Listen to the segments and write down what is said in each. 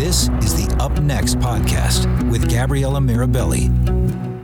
This is the Up Next podcast with Gabriella Mirabelli.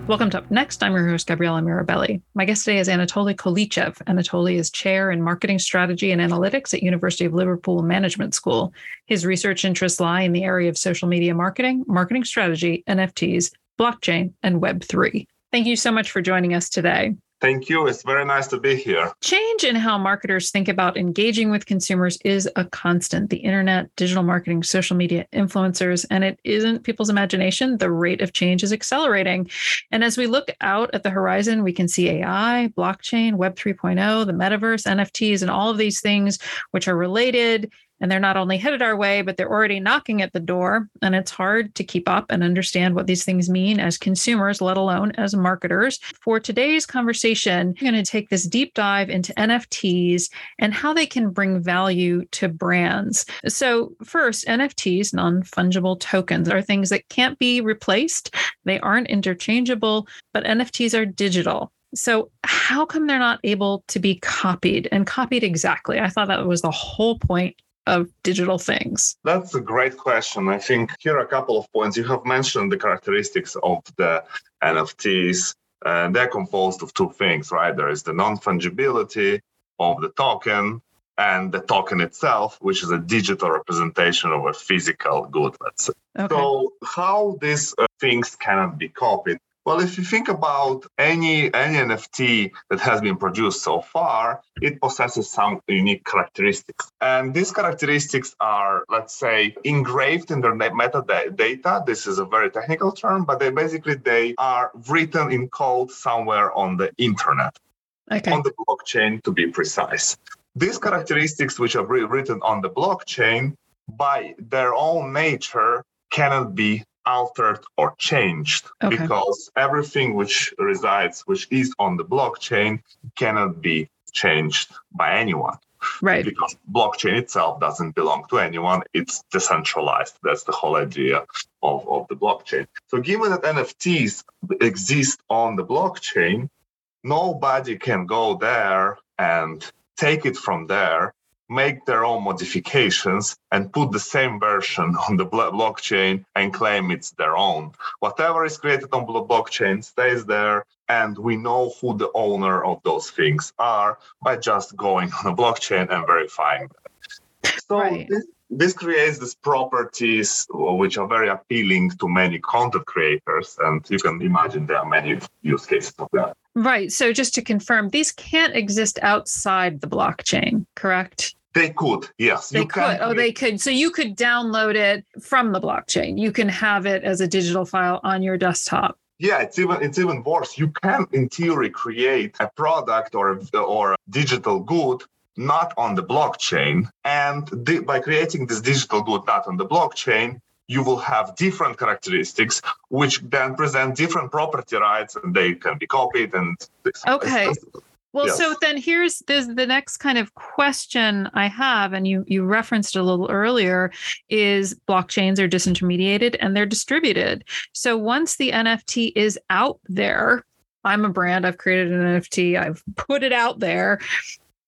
Welcome to Up Next. I'm your host, Gabriella Mirabelli. My guest today is Anatoli Colicev. Anatoly is chair in marketing strategy and analytics at University of Liverpool Management School. His research interests lie in the area of social media marketing, marketing strategy, NFTs, blockchain, and Web3. Thank you so much for joining us today. Thank you. It's very nice to be here. Change in how marketers think about engaging with consumers is a constant. The internet, digital marketing, social media, influencers, and it isn't people's imagination. The rate of change is accelerating. And as we look out at the horizon, we can see AI, blockchain, Web 3.0, the metaverse, NFTs, and all of these things which are related and they're not only headed our way, but they're already knocking at the door. And it's hard to keep up and understand what these things mean as consumers, let alone as marketers. For today's conversation, I'm going to take this deep dive into NFTs and how they can bring value to brands. So, first, NFTs, non fungible tokens, are things that can't be replaced, they aren't interchangeable, but NFTs are digital. So, how come they're not able to be copied and copied exactly? I thought that was the whole point of digital things? That's a great question. I think here are a couple of points. You have mentioned the characteristics of the NFTs, and they're composed of two things, right? There is the non fungibility of the token and the token itself, which is a digital representation of a physical good, let's say. Okay. So, how these uh, things cannot be copied? Well, if you think about any any NFT that has been produced so far, it possesses some unique characteristics. And these characteristics are, let's say, engraved in their metadata. This is a very technical term, but they basically they are written in code somewhere on the internet. Okay. On the blockchain to be precise. These characteristics which are written on the blockchain by their own nature cannot be altered or changed okay. because everything which resides, which is on the blockchain, cannot be changed by anyone. Right. Because blockchain itself doesn't belong to anyone. It's decentralized. That's the whole idea of, of the blockchain. So given that NFTs exist on the blockchain, nobody can go there and take it from there make their own modifications and put the same version on the blockchain and claim it's their own. Whatever is created on the blockchain stays there, and we know who the owner of those things are by just going on a blockchain and verifying them. So right. this, this creates these properties which are very appealing to many content creators, and you can imagine there are many use cases of that. Right. So just to confirm, these can't exist outside the blockchain, correct? They could, yes. They could. Oh, they could. So you could download it from the blockchain. You can have it as a digital file on your desktop. Yeah, it's even it's even worse. You can, in theory, create a product or or a digital good not on the blockchain, and the, by creating this digital good not on the blockchain, you will have different characteristics which then present different property rights and they can be copied and okay. Well yes. so then here's this, the next kind of question i have and you you referenced a little earlier is blockchains are disintermediated and they're distributed. So once the nft is out there i'm a brand i've created an nft i've put it out there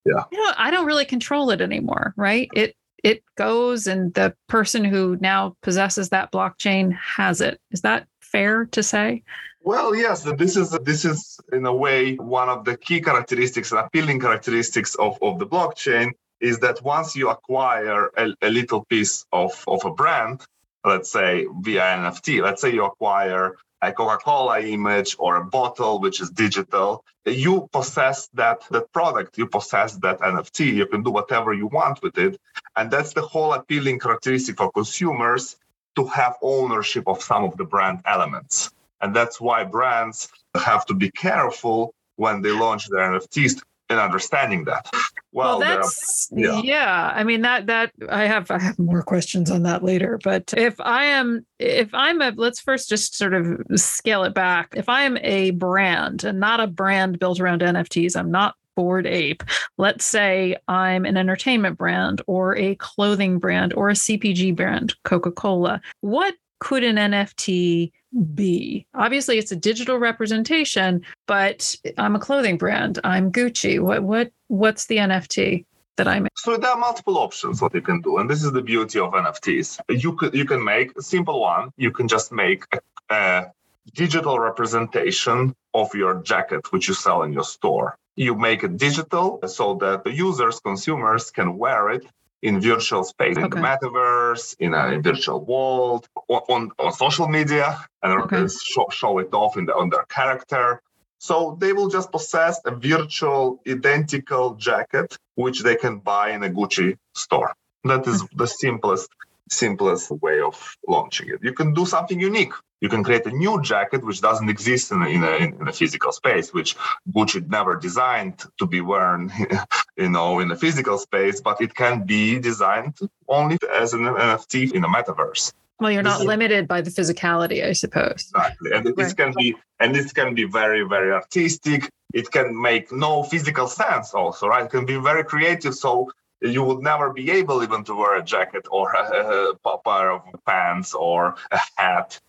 yeah you know, i don't really control it anymore right it it goes and the person who now possesses that blockchain has it. Is that fair to say? Well, yes, this is this is in a way one of the key characteristics and appealing characteristics of, of the blockchain is that once you acquire a, a little piece of, of a brand, let's say via NFT, let's say you acquire a Coca-Cola image or a bottle which is digital, you possess that that product, you possess that NFT, you can do whatever you want with it. And that's the whole appealing characteristic for consumers to have ownership of some of the brand elements. And that's why brands have to be careful when they launch their NFTs in understanding that. Well, that's yeah. yeah. I mean that that I have I have more questions on that later. But if I am if I'm a let's first just sort of scale it back. If I am a brand and not a brand built around NFTs, I'm not Bored Ape. Let's say I'm an entertainment brand or a clothing brand or a CPG brand, Coca Cola. What could an NFT be? Obviously, it's a digital representation, but I'm a clothing brand. I'm Gucci. What what what's the NFT? that I make? So there are multiple options what you can do, and this is the beauty of NFTs. You could you can make a simple one. You can just make a, a digital representation of your jacket which you sell in your store you make it digital so that the users, consumers can wear it in virtual space, okay. in the metaverse, in a virtual world, on, on social media, and okay. Uh, show, show, it off in the, on their character. So they will just possess a virtual identical jacket, which they can buy in a Gucci store. That is hmm. the simplest simplest way of launching it. You can do something unique. You can create a new jacket which doesn't exist in a, in a, in a physical space, which Gucci never designed to be worn, you know, in a physical space, but it can be designed only as an NFT in a metaverse. Well, you're not limited by the physicality, I suppose. Exactly, and right. this can be and this can be very, very artistic. It can make no physical sense, also, right? It can be very creative. So you would never be able even to wear a jacket or a, a pair of pants or a hat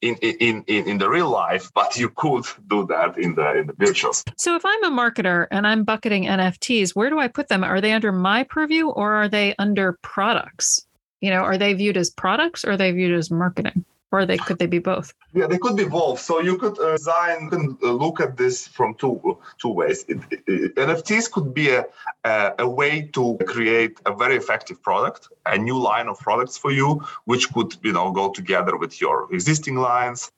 in, in, in, in the real life, but you could do that in the in the virtual. So if I'm a marketer and I'm bucketing NFTs, where do I put them? Are they under my purview or are they under products? You know, are they viewed as products or are they viewed as marketing? Or they could they be both? Yeah they could be both. So you could uh, design and uh, look at this from two two ways. It, it, nfts could be a, a, a way to create a very effective product a new line of products for you which could you know go together with your existing lines.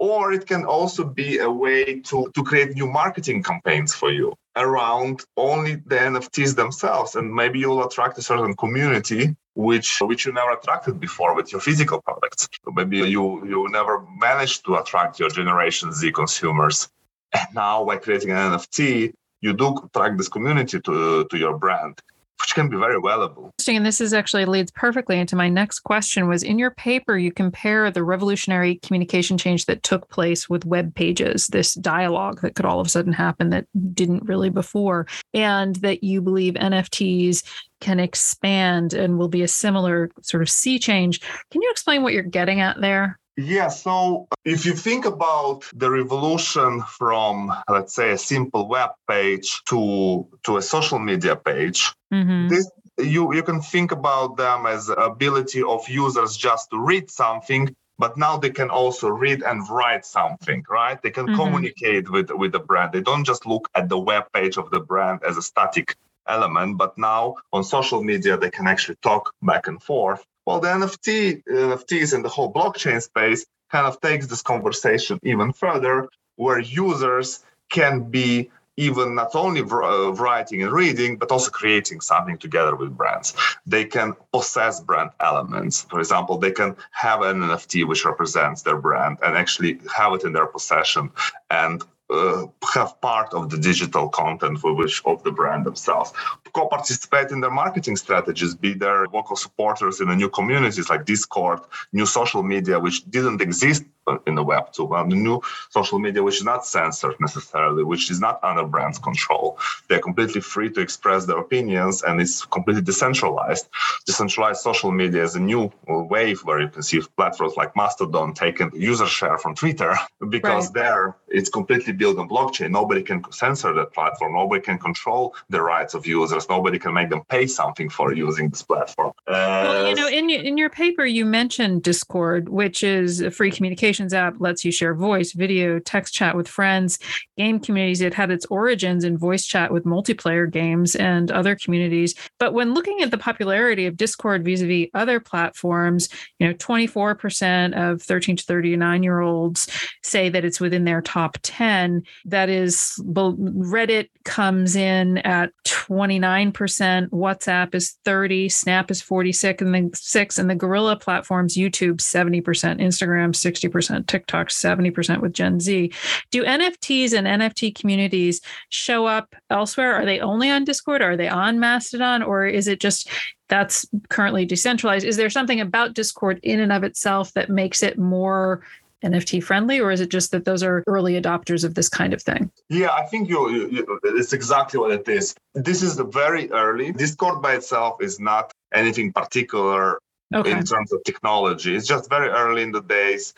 Or it can also be a way to, to create new marketing campaigns for you around only the nfts themselves. And maybe you'll attract a certain community which which you never attracted before with your physical products. Maybe you you never managed to attract your Generation Z consumers, and now by creating an NFT, you do attract this community to to your brand which can be very valuable. Interesting. And this is actually leads perfectly into my next question was in your paper, you compare the revolutionary communication change that took place with web pages, this dialogue that could all of a sudden happen that didn't really before, and that you believe NFTs can expand and will be a similar sort of sea change. Can you explain what you're getting at there? Yeah, so if you think about the revolution from, let's say, a simple web page to to a social media page, mm-hmm. this you you can think about them as ability of users just to read something but now they can also read and write something right they can mm-hmm. communicate with with the brand they don't just look at the web page of the brand as a static element but now on social media they can actually talk back and forth well, the NFT, NFTs and the whole blockchain space kind of takes this conversation even further, where users can be even not only uh, writing and reading, but also creating something together with brands. They can possess brand elements. For example, they can have an NFT which represents their brand and actually have it in their possession and uh, have part of the digital content for which of the brand themselves. Co-participate in their marketing strategies be their vocal supporters in the new communities like discord new social media which didn't exist in the Web2. Well, the new social media, which is not censored necessarily, which is not under brand's control. They're completely free to express their opinions and it's completely decentralized. Decentralized social media is a new wave where you can see platforms like Mastodon taking user share from Twitter because right. there it's completely built on blockchain. Nobody can censor that platform. Nobody can control the rights of users. Nobody can make them pay something for using this platform. Uh, well, you know, in, in your paper, you mentioned Discord, which is a free communication App lets you share voice, video, text chat with friends, game communities. It had its origins in voice chat with multiplayer games and other communities. But when looking at the popularity of Discord vis-a-vis other platforms, you know, 24% of 13 to 39 year olds say that it's within their top 10. That is Reddit comes in at 29%, WhatsApp is 30, Snap is 46 and then 6 and the gorilla platforms YouTube 70%, Instagram 60%, 60%, TikTok 70% with Gen Z. Do NFTs and NFT communities show up elsewhere? Are they only on Discord? Are they on Mastodon? Or is it just that's currently decentralized? Is there something about Discord in and of itself that makes it more NFT friendly, or is it just that those are early adopters of this kind of thing? Yeah, I think you, you, it's exactly what it is. This is the very early. Discord by itself is not anything particular okay. in terms of technology. It's just very early in the days.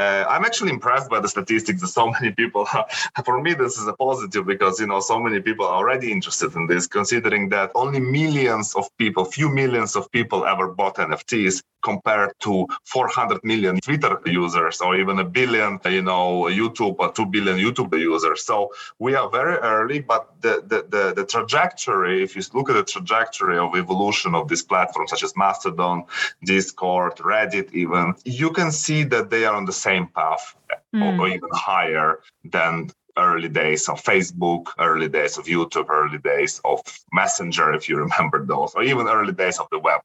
Uh, I'm actually impressed by the statistics that so many people. for me, this is a positive because you know so many people are already interested in this. Considering that only millions of people, few millions of people, ever bought NFTs, compared to 400 million Twitter users or even a billion, you know, YouTube or two billion YouTube users. So we are very early, but the the the, the trajectory, if you look at the trajectory of evolution of these platforms such as Mastodon, Discord, Reddit, even, you can see that they are on the same path mm. or, even higher than early days of Facebook, early days of YouTube, early days of Messenger, if you remember those, or even early days of the web.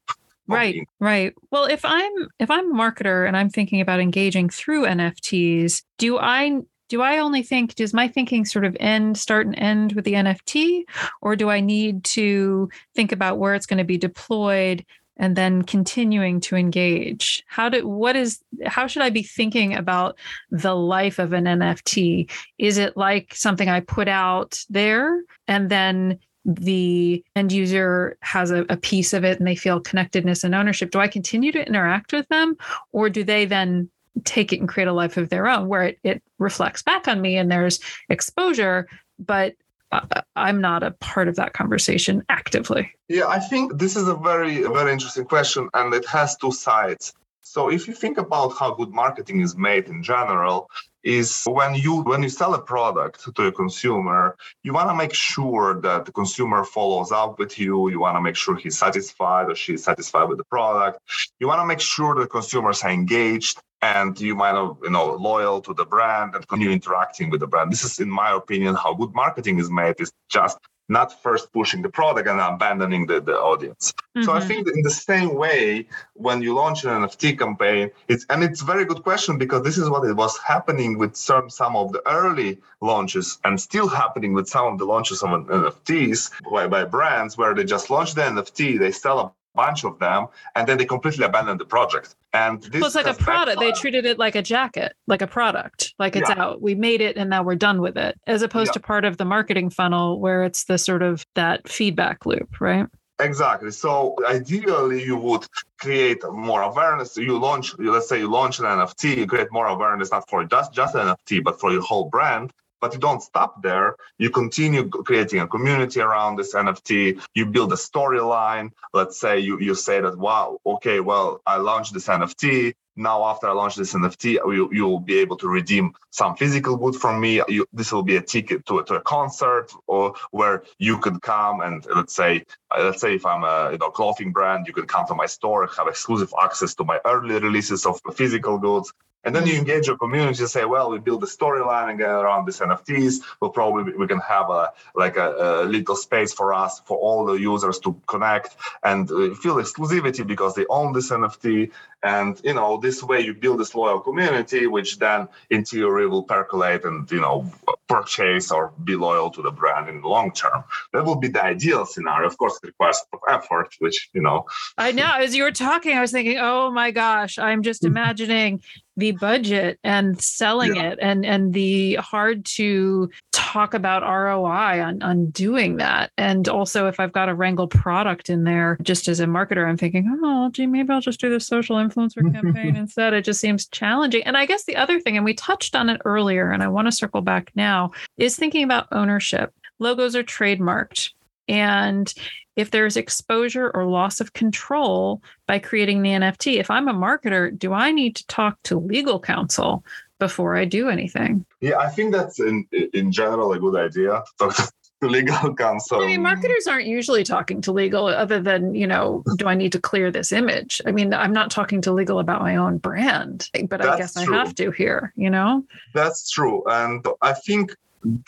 Right, right. Well, if I'm if I'm a marketer and I'm thinking about engaging through NFTs, do I do I only think does my thinking sort of end start and end with the NFT or do I need to think about where it's going to be deployed and then continuing to engage? How do what is how should i be thinking about the life of an nft is it like something i put out there and then the end user has a, a piece of it and they feel connectedness and ownership do i continue to interact with them or do they then take it and create a life of their own where it, it reflects back on me and there's exposure but uh, uh, I'm not a part of that conversation actively. Yeah, I think this is a very, very interesting question, and it has two sides. So if you think about how good marketing is made in general, is when you when you sell a product to a consumer, you want to make sure that the consumer follows up with you. You want to make sure he's satisfied or she's satisfied with the product. You want to make sure the consumers are engaged and you might have you know loyal to the brand and continue interacting with the brand this is in my opinion how good marketing is made is just not first pushing the product and abandoning the, the audience. Mm-hmm. So I mm-hmm. think in the same way, when you launch an NFT campaign, it's and it's a very good question because this is what it was happening with some some of the early launches and still happening with some of the launches of NFTs by, by brands where they just launch the NFT, they sell a bunch of them, and then they completely abandon the project. And this well, it's like a product. They treated it like a jacket, like a product, like it's yeah. out. We made it, and now we're done with it, as opposed yeah. to part of the marketing funnel where it's the sort of that feedback loop, right? Exactly. So ideally, you would create more awareness. You launch, let's say, you launch an NFT, you create more awareness not for just just an NFT, but for your whole brand. But you don't stop there. You continue creating a community around this NFT. You build a storyline. Let's say you, you say that, wow, okay, well, I launched this NFT. Now, after I launch this NFT, you, you'll be able to redeem some physical good from me. You, this will be a ticket to, to a concert or where you could come and let's say, uh, let's say if I'm a you know, clothing brand, you could come to my store, have exclusive access to my early releases of physical goods. And then you engage your community and say, well, we build a storyline get around these NFTs. We'll probably we can have a like a, a little space for us for all the users to connect and uh, feel exclusivity because they own this NFT. And you know, this way you build this loyal community, which then in theory will percolate and you know purchase or be loyal to the brand in the long term. That would be the ideal scenario. Of course, it requires effort, which you know. I know. As you were talking, I was thinking, oh my gosh, I'm just imagining the budget and selling yeah. it and and the hard to talk about ROI on on doing that. And also if I've got a wrangle product in there, just as a marketer, I'm thinking, oh gee, maybe I'll just do the social influencer campaign instead. It just seems challenging. And I guess the other thing, and we touched on it earlier, and I want to circle back now, is thinking about ownership. Logos are trademarked. And if there's exposure or loss of control by creating the NFT, if I'm a marketer, do I need to talk to legal counsel before I do anything? Yeah, I think that's in in general a good idea. Talk to legal counsel. I mean, marketers aren't usually talking to legal other than, you know, do I need to clear this image? I mean, I'm not talking to legal about my own brand, but that's I guess true. I have to here, you know? That's true. And I think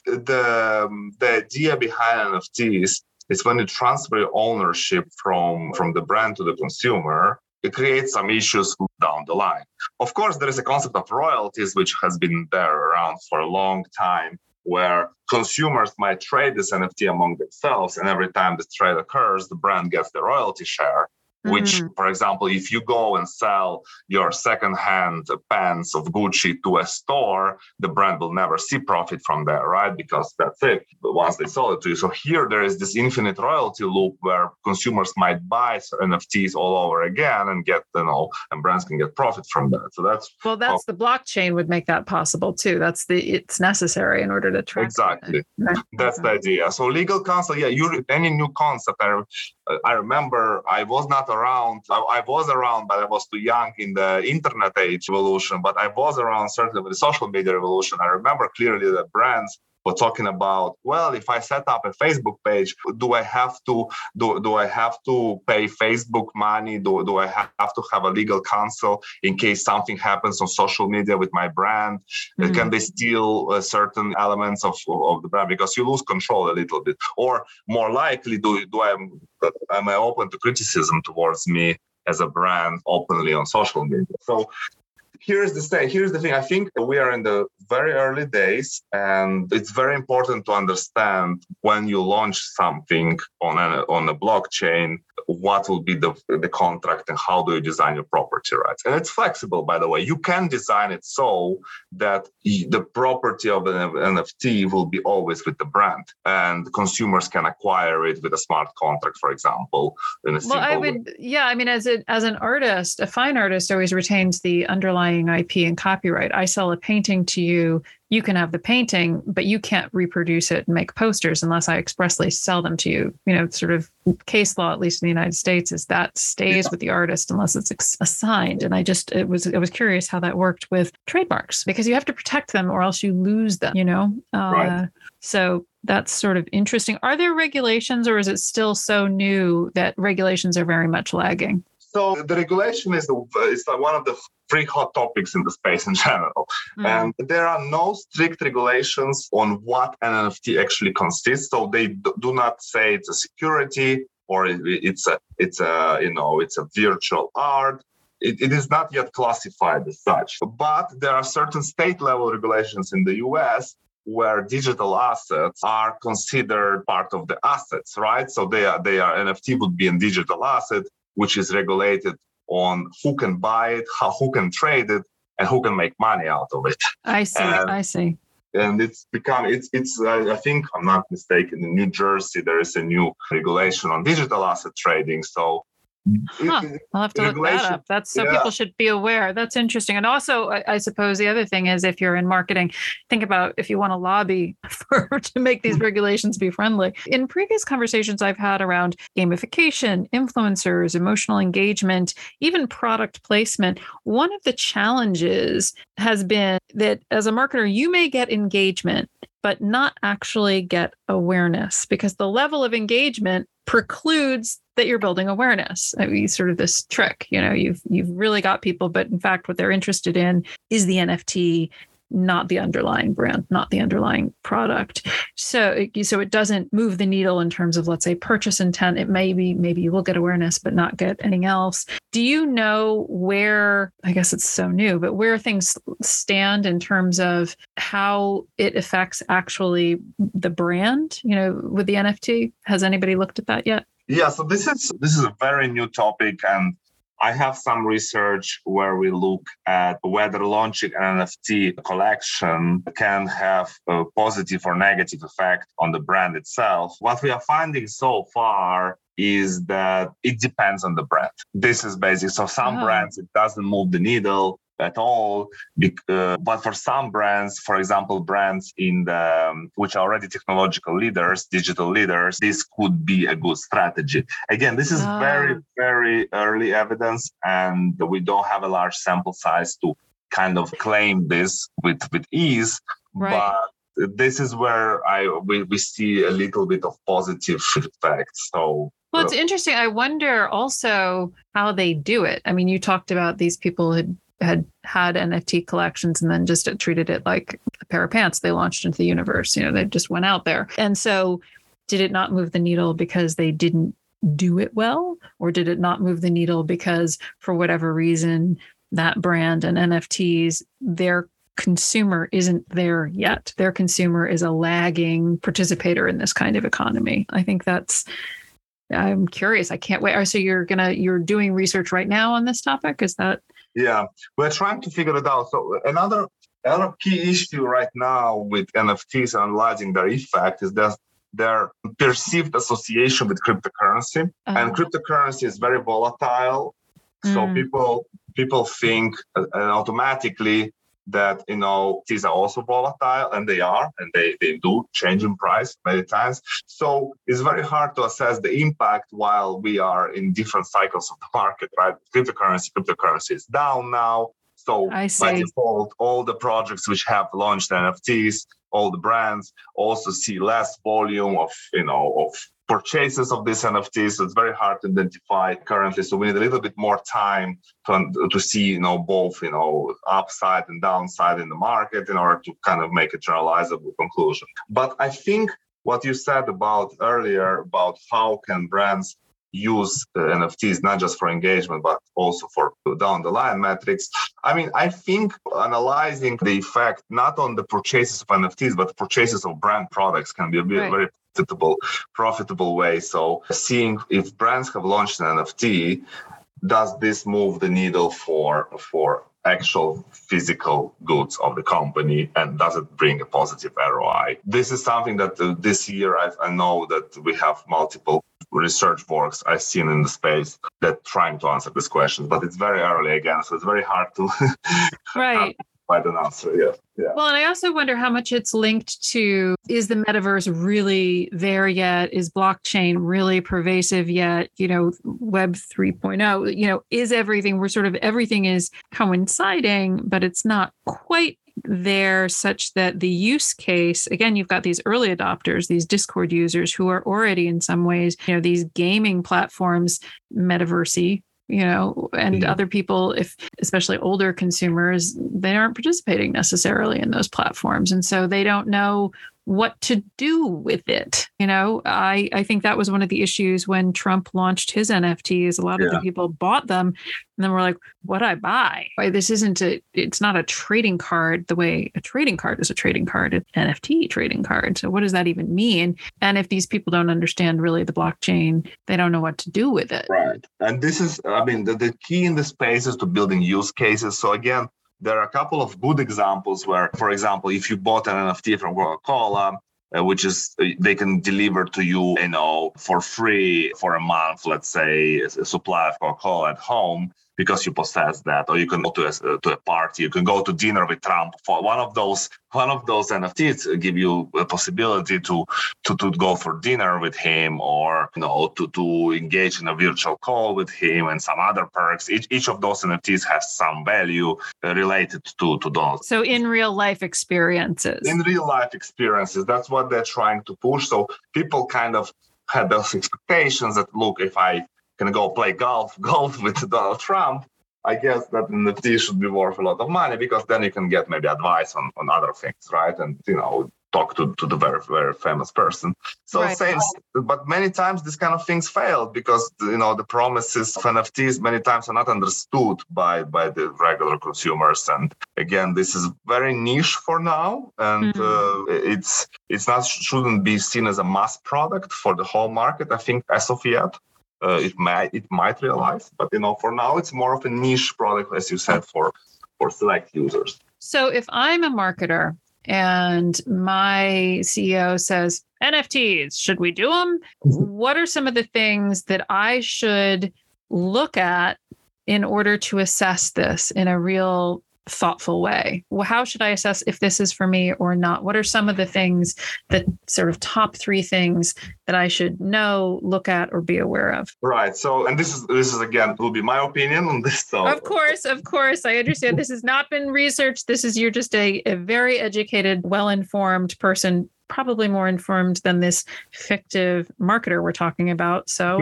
the the idea behind NFTs is when you transfer ownership from from the brand to the consumer it creates some issues down the line. Of course, there is a concept of royalties, which has been there around for a long time, where consumers might trade this NFT among themselves. And every time this trade occurs, the brand gets the royalty share which mm-hmm. for example if you go and sell your secondhand pants of gucci to a store the brand will never see profit from that right? Because that's it once they sell it to you. So here there is this infinite royalty loop where consumers might buy nfts all over again and get you know and brands can get profit from that. So that's well that's how, the blockchain would make that possible too. That's the it's necessary in order to track exactly. That's the idea. So legal counsel yeah you any new concept i, I remember i was not around. I, I, was around, but I was too young in the internet age evolution. But I was around certainly with the social media revolution. I remember clearly that brands were talking about, well, if I set up a Facebook page, do I have to do, do I have to pay Facebook money? Do, do I have to have a legal counsel in case something happens on social media with my brand? Mm-hmm. Can they steal uh, certain elements of, of the brand because you lose control a little bit? Or more likely, do do I am I open to criticism towards me as a brand openly on social media? So here's the thing here's the thing. I think we are in the very early days and it's very important to understand when you launch something on a, on a blockchain what will be the, the contract and how do you design your property rights and it's flexible by the way. You can design it so that the property of an nft will be always with the brand and consumers can acquire it with a smart contract for example well i would way. yeah i mean as a, as an artist a fine artist always retains the underlying ip and copyright. I sell a painting to you you can have the painting, but you can't reproduce it and make posters unless I expressly sell them to you. You know, sort of case law, at least in the United States, is that stays yeah. with the artist unless it's assigned. And I just it was I was curious how that worked with trademarks because you have to protect them or else you lose them. You know, uh, right. so that's sort of interesting. Are there regulations, or is it still so new that regulations are very much lagging? So the regulation is the is one of the three hot topics in the space in general, mm. and there are no strict regulations on what an NFT actually consists. So they do not say it's a security or it's a it's a you know it's a virtual art. It, it is not yet classified as such, but there are certain state level regulations in the US where digital assets are considered part of the assets, right? So they are they are NFT would be a digital asset which is regulated on who can buy it, how who can trade it, and who can make money out of it. I see. And, I see. And it's become it's it's I think I'm not mistaken in New Jersey there is a new regulation on digital asset trading. So Huh. I'll have to look that up. That's so yeah. people should be aware. That's interesting. And also, I, I, suppose the other thing is if you're in marketing, think about if you want to lobby for to make these regulations be friendly. In previous conversations I've had around gamification, influencers, emotional engagement, even product placement, one of the challenges has been that as a marketer, you may get engagement but not actually get awareness because the level of engagement precludes that you're building awareness. I mean, sort of this trick, you know, you've you've really got people, but in fact, what they're interested in is the NFT, not the underlying brand, not the underlying product. So, so it doesn't move the needle in terms of, let's say, purchase intent. It may be maybe you will get awareness, but not get anything else. Do you know where? I guess it's so new, but where things stand in terms of how it affects actually the brand? You know, with the NFT, has anybody looked at that yet? Yeah, so this is this is a very new topic, and I have some research where we look at whether launching an NFT collection can have a positive or negative effect on the brand itself. What we are finding so far is that it depends on the brand. This is basic. So some oh. brands it doesn't move the needle at all. Uh, but for some brands, for example, brands in the um, which are already technological leaders, digital leaders, this could be a good strategy. Again, this is oh. very very early evidence, and we don't have a large sample size to kind of claim this with with ease. Right. But this is where I we, we see a little bit of positive effect. So well, it's interesting. I wonder also how they do it. I mean, you talked about these people had had had NFT collections and then just treated it like a pair of pants they launched into the universe. You know, they just went out there. And so did it not move the needle because they didn't do it well? Or did it not move the needle because for whatever reason that brand and NFTs their consumer isn't there yet? Their consumer is a lagging participator in this kind of economy. I think that's i'm curious. I can't wait. So you're gonna you're doing research right now on this topic? Is that yeah we're trying to figure it out so another another key issue right now with nfts analyzing their effect is that their perceived association with cryptocurrency uh-huh. and cryptocurrency is very volatile so mm. people people think uh, automatically that you know these are also volatile and they are and they, they do change in price many times. So it's very hard to assess the impact while we are in different cycles of the market right? Cryptocurrency cryptocurrency is down now so by default all the projects which have launched nfts all the brands also see less volume of you know of purchases of these NFTs. So it's very hard to identify currently. So we need a little bit more time to, to see, you know, both, you know, upside and downside in the market in order to kind of make a generalizable conclusion. But I think what you said about earlier about how can brands use uh, NFTs not just for engagement but also for down the line metrics. I mean, I think analyzing the effect not on the purchases of NFTs but purchases of brand products can be a right. very profitable profitable way. So seeing if brands have launched an NFT, does this move the needle for for actual physical goods of the company and does it bring a positive ROI? This is something that uh, this year i I know that we have multiple research works I've seen in the space that trying to answer this question, but it's very early again, so it's very hard to right find an answer. Yeah, yeah. Well, and I also wonder how much it's linked to is the metaverse really there yet? Is blockchain really pervasive yet? You know, Web 3.0. You know, is everything? We're sort of everything is coinciding, but it's not quite there such that the use case again you've got these early adopters these discord users who are already in some ways you know these gaming platforms metaversey you know and mm-hmm. other people if especially older consumers they aren't participating necessarily in those platforms and so they don't know what to do with it. You know, I, I think that was one of the issues when Trump launched his NFTs. A lot of the people bought them and then we're like, what I buy? Why this isn't a it's not a trading card the way a trading card is a trading card, an NFT trading card. So what does that even mean? And if these people don't understand really the blockchain, they don't know what to do with it. Right. And this is I mean the, the key in the space is to building use cases. So again, there are a couple of good examples where, for example, if you bought an NFT from Coca-Cola, uh, which is uh, they can deliver to you, you know, for free for a month, let's say, a supply of Coca-Cola at home because you possess that, or you can go to a, to a party, you can go to dinner with Trump. For one of those, one of those NFTs give you a possibility to to to go for dinner with him, or you know, to to engage in a virtual call with him, and some other perks. Each each of those NFTs has some value uh, related to to those. So in real life experiences. In real life experiences, that's what they're trying to push. So people kind of had those expectations that look, if I can go play golf golf with Donald Trump, I guess that NFT should be worth a lot of money because then you can get maybe advice on, on other things, right? And you know, talk to, to the very very famous person. So right. same, but many times these kind of things fail because you know the promises of NFTs many times are not understood by by the regular consumers. And again, this is very niche for now, and mm-hmm. uh, it's it's not shouldn't be seen as a mass product for the whole market. I think as of yet uh, it might it might realize but you know for now it's more of a niche product as you said for for select users so if i'm a marketer and my ceo says nfts should we do them mm-hmm. what are some of the things that i should look at in order to assess this in a real thoughtful way. Well, how should I assess if this is for me or not? What are some of the things that sort of top three things that I should know, look at, or be aware of? Right. So, and this is this is again will be my opinion on this. So. Of course, of course, I understand this has not been researched. This is you're just a, a very educated, well informed person, probably more informed than this fictive marketer we're talking about. So.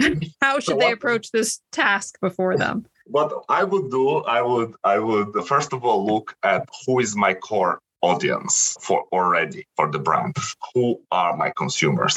how should so they approach this task before them? What I would do, I would, I would first of all look at who is my core audience for already for the brand. Who are my consumers?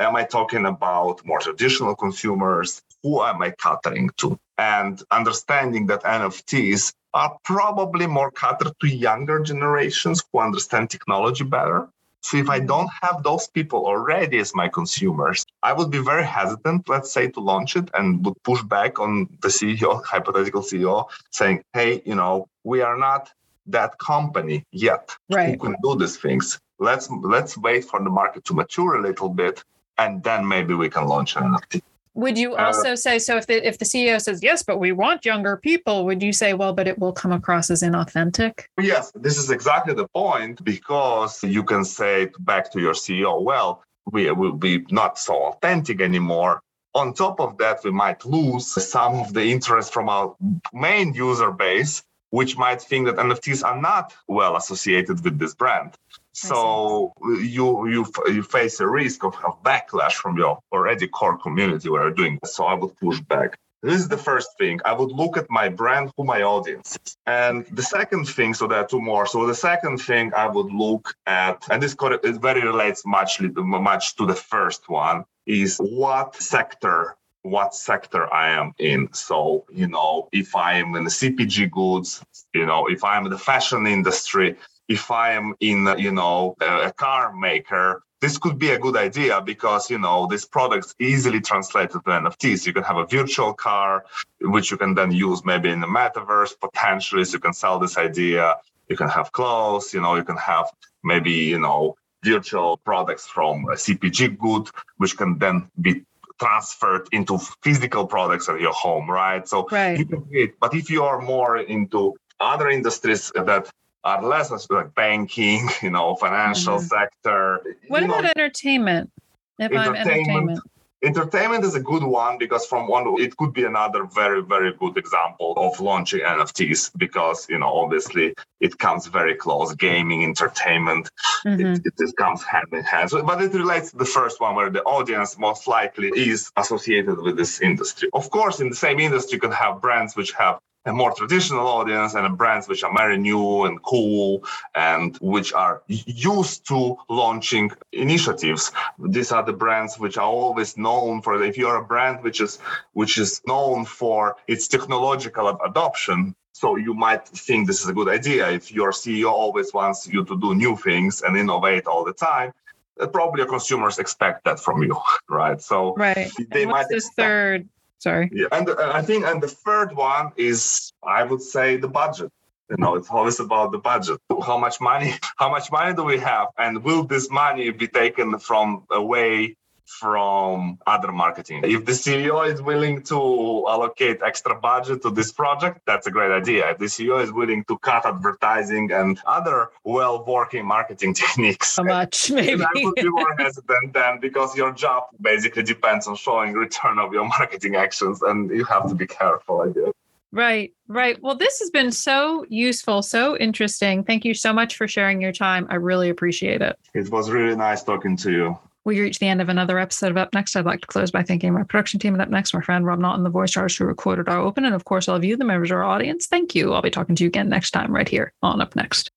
Am I talking about more traditional consumers? Who am I catering to? And understanding that NFTs are probably more catered to younger generations who understand technology better. So if I don't have those people already as my consumers, I would be very hesitant, let's say, to launch it and would push back on the CEO, hypothetical CEO, saying, hey, you know, we are not that company yet right. who can do these things. Let's let's wait for the market to mature a little bit and then maybe we can launch an NFT. Would you also uh, say so if the if the CEO says yes, but we want younger people, would you say well, but it will come across as inauthentic? Yes, this is exactly the point because you can say back to your CEO, well, we will be not so authentic anymore. On top of that, we might lose some of the interest from our main user base, which might think that NFTs are not well associated with this brand. So uh, you you you face a risk of, of backlash from your already core community where you're doing. So I would push back. This is the first thing. I would look at my brand, who my audience is. And the second thing, so there are two more. So the second thing I would look at, and this it very relates much much to the first one, is what sector what sector I am in. So, you know, if I am in the CPG goods, you know, if I'm in the fashion industry, if I am in, you know, a car maker, this could be a good idea because you know this product's easily translated to NFTs. You can have a virtual car, which you can then use maybe in the metaverse. Potentially, so you can sell this idea. You can have clothes. You know, you can have maybe you know virtual products from a CPG good, which can then be transferred into physical products at your home, right? So right. you can create. But if you are more into other industries that are less like banking, you know, financial mm-hmm. sector. What about know, entertainment? If entertainment, I'm entertainment. Entertainment is a good one because from one it could be another very very good example of launching NFTs because you know obviously it comes very close gaming entertainment mm-hmm. it, it, it, comes hand in hand so, but it relates to the first one where the audience most likely is associated with this industry of course in the same industry you can have brands which have a more traditional audience and brands which are very new and cool and which are used to launching initiatives. These are the brands which are always known for. If you're a brand which is which is known for its technological adoption, so you might think this is a good idea. If your CEO always wants you to do new things and innovate all the time, uh, probably your consumers expect that from you, right? So right. They and what's might this expect- third Sorry. Yeah, and uh, I think, and the third one is, I would say, the budget. You know, it's always about the budget. How much money? How much money do we have? And will this money be taken from away from other marketing. If the CEO is willing to allocate extra budget to this project, that's a great idea. If the CEO is willing to cut advertising and other well working marketing techniques, how much maybe? I would be more hesitant then because your job basically depends on showing return of your marketing actions and you have to be careful, I guess. Right, right. Well, this has been so useful, so interesting. Thank you so much for sharing your time. I really appreciate it. It was really nice talking to you. We reach the end of another episode of Up Next. I'd like to close by thanking my production team at Up Next, my friend Rob Naughton, the voice artist who recorded our open, and of course, all of you, the members of our audience. Thank you. I'll be talking to you again next time right here on Up Next.